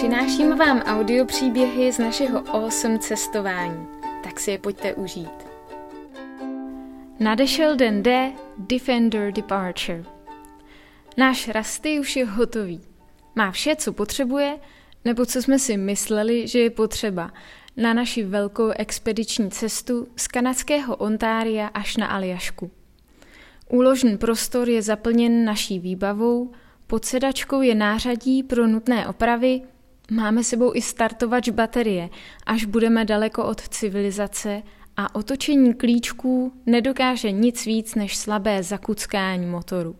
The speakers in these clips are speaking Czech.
Přináším vám audio příběhy z našeho awesome cestování, tak si je pojďte užít. Nadešel den D, Defender Departure. Náš Rasty už je hotový. Má vše, co potřebuje, nebo co jsme si mysleli, že je potřeba, na naši velkou expediční cestu z kanadského Ontária až na Aljašku. Úložný prostor je zaplněn naší výbavou, pod sedačkou je nářadí pro nutné opravy, máme sebou i startovač baterie, až budeme daleko od civilizace a otočení klíčků nedokáže nic víc než slabé zakuckání motoru.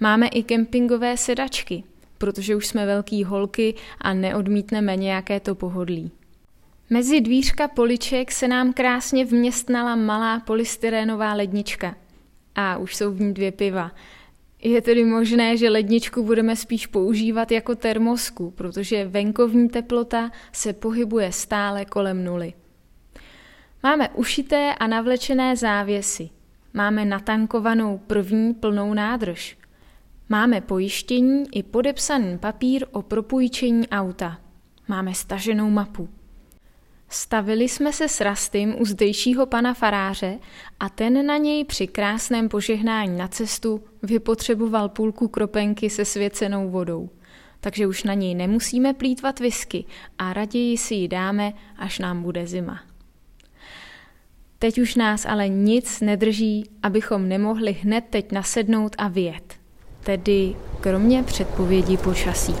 Máme i kempingové sedačky, protože už jsme velký holky a neodmítneme nějaké to pohodlí. Mezi dvířka poliček se nám krásně vměstnala malá polystyrénová lednička. A už jsou v ní dvě piva. Je tedy možné, že ledničku budeme spíš používat jako termosku, protože venkovní teplota se pohybuje stále kolem nuly. Máme ušité a navlečené závěsy. Máme natankovanou první plnou nádrž. Máme pojištění i podepsaný papír o propůjčení auta. Máme staženou mapu. Stavili jsme se s Rastym u zdejšího pana faráře a ten na něj při krásném požehnání na cestu vypotřeboval půlku kropenky se svěcenou vodou. Takže už na něj nemusíme plítvat whisky a raději si ji dáme, až nám bude zima. Teď už nás ale nic nedrží, abychom nemohli hned teď nasednout a vyjet. Tedy kromě předpovědi počasí.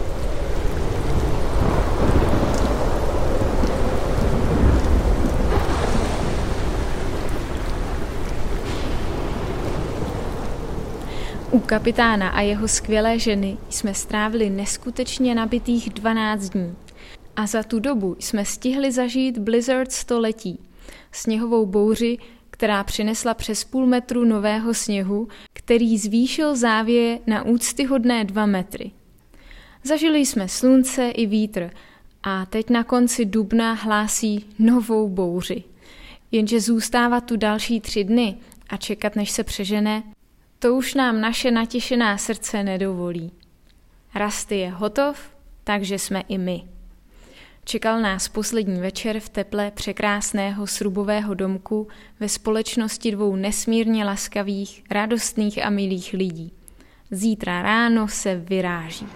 Kapitána a jeho skvělé ženy jsme strávili neskutečně nabitých 12 dní. A za tu dobu jsme stihli zažít Blizzard století, sněhovou bouři, která přinesla přes půl metru nového sněhu, který zvýšil závěje na úctyhodné dva metry. Zažili jsme slunce i vítr a teď na konci dubna hlásí novou bouři. Jenže zůstávat tu další tři dny a čekat, než se přežene, to už nám naše natěšená srdce nedovolí. Rasty je hotov, takže jsme i my. Čekal nás poslední večer v teple překrásného srubového domku ve společnosti dvou nesmírně laskavých, radostných a milých lidí. Zítra ráno se vyráží.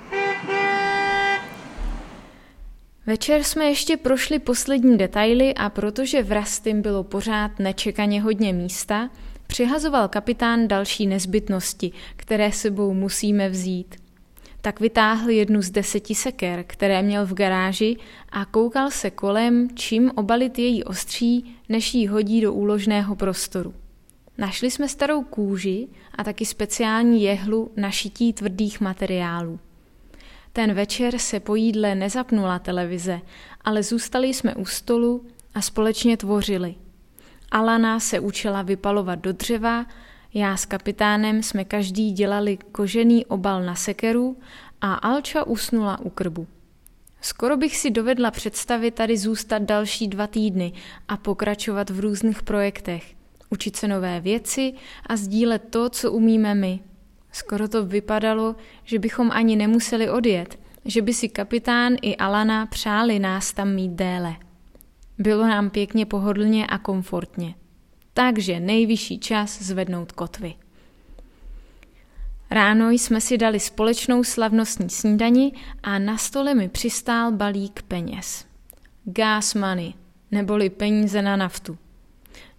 Večer jsme ještě prošli poslední detaily a protože v Rastym bylo pořád nečekaně hodně místa, přihazoval kapitán další nezbytnosti, které sebou musíme vzít. Tak vytáhl jednu z deseti seker, které měl v garáži a koukal se kolem, čím obalit její ostří, než ji hodí do úložného prostoru. Našli jsme starou kůži a taky speciální jehlu na šití tvrdých materiálů. Ten večer se po jídle nezapnula televize, ale zůstali jsme u stolu a společně tvořili – Alana se učila vypalovat do dřeva, já s kapitánem jsme každý dělali kožený obal na sekeru a Alča usnula u krbu. Skoro bych si dovedla představit tady zůstat další dva týdny a pokračovat v různých projektech, učit se nové věci a sdílet to, co umíme my. Skoro to vypadalo, že bychom ani nemuseli odjet, že by si kapitán i Alana přáli nás tam mít déle. Bylo nám pěkně pohodlně a komfortně. Takže nejvyšší čas zvednout kotvy. Ráno jsme si dali společnou slavnostní snídani a na stole mi přistál balík peněz. Gas money, neboli peníze na naftu.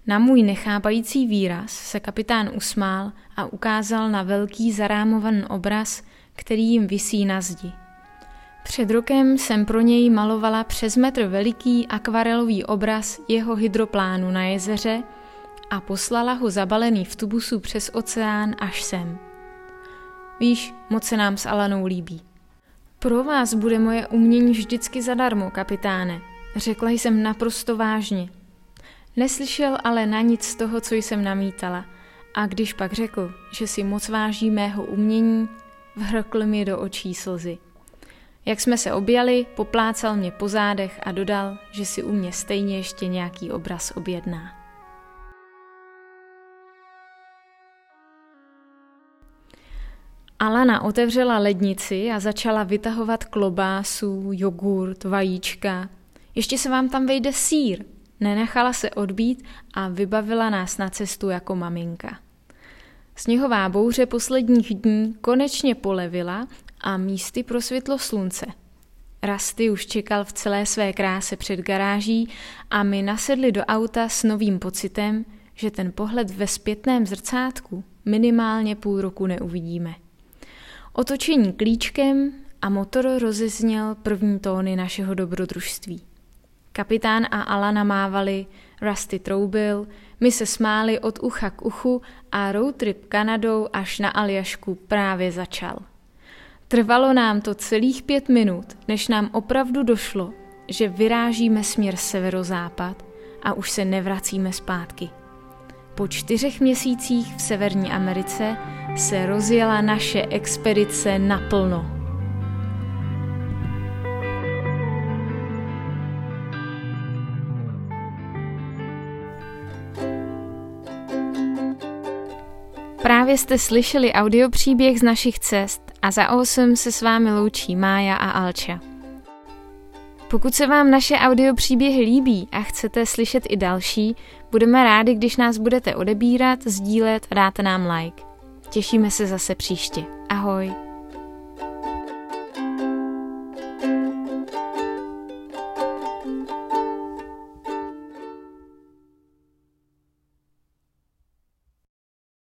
Na můj nechápající výraz se kapitán usmál a ukázal na velký zarámovaný obraz, který jim visí na zdi. Před rokem jsem pro něj malovala přes metr veliký akvarelový obraz jeho hydroplánu na jezeře a poslala ho zabalený v tubusu přes oceán až sem. Víš, moc se nám s Alanou líbí. Pro vás bude moje umění vždycky zadarmo, kapitáne, řekla jsem naprosto vážně. Neslyšel ale na nic z toho, co jsem namítala, a když pak řekl, že si moc váží mého umění, vhrkl mi do očí slzy. Jak jsme se objali, poplácal mě po zádech a dodal, že si u mě stejně ještě nějaký obraz objedná. Alana otevřela lednici a začala vytahovat klobásu, jogurt, vajíčka. Ještě se vám tam vejde sír. Nenechala se odbít a vybavila nás na cestu jako maminka. Sněhová bouře posledních dní konečně polevila a místy prosvětlo slunce. Rasty už čekal v celé své kráse před garáží a my nasedli do auta s novým pocitem, že ten pohled ve zpětném zrcátku minimálně půl roku neuvidíme. Otočení klíčkem a motor rozezněl první tóny našeho dobrodružství. Kapitán a Alana mávali, Rusty troubil, my se smáli od ucha k uchu a roadtrip Kanadou až na Aljašku právě začal. Trvalo nám to celých pět minut, než nám opravdu došlo, že vyrážíme směr severozápad a už se nevracíme zpátky. Po čtyřech měsících v Severní Americe se rozjela naše expedice naplno. Právě jste slyšeli audiopříběh z našich cest a za 8 se s vámi loučí Mája a Alča. Pokud se vám naše audiopříběhy líbí a chcete slyšet i další, budeme rádi, když nás budete odebírat, sdílet a dáte nám like. Těšíme se zase příště. Ahoj!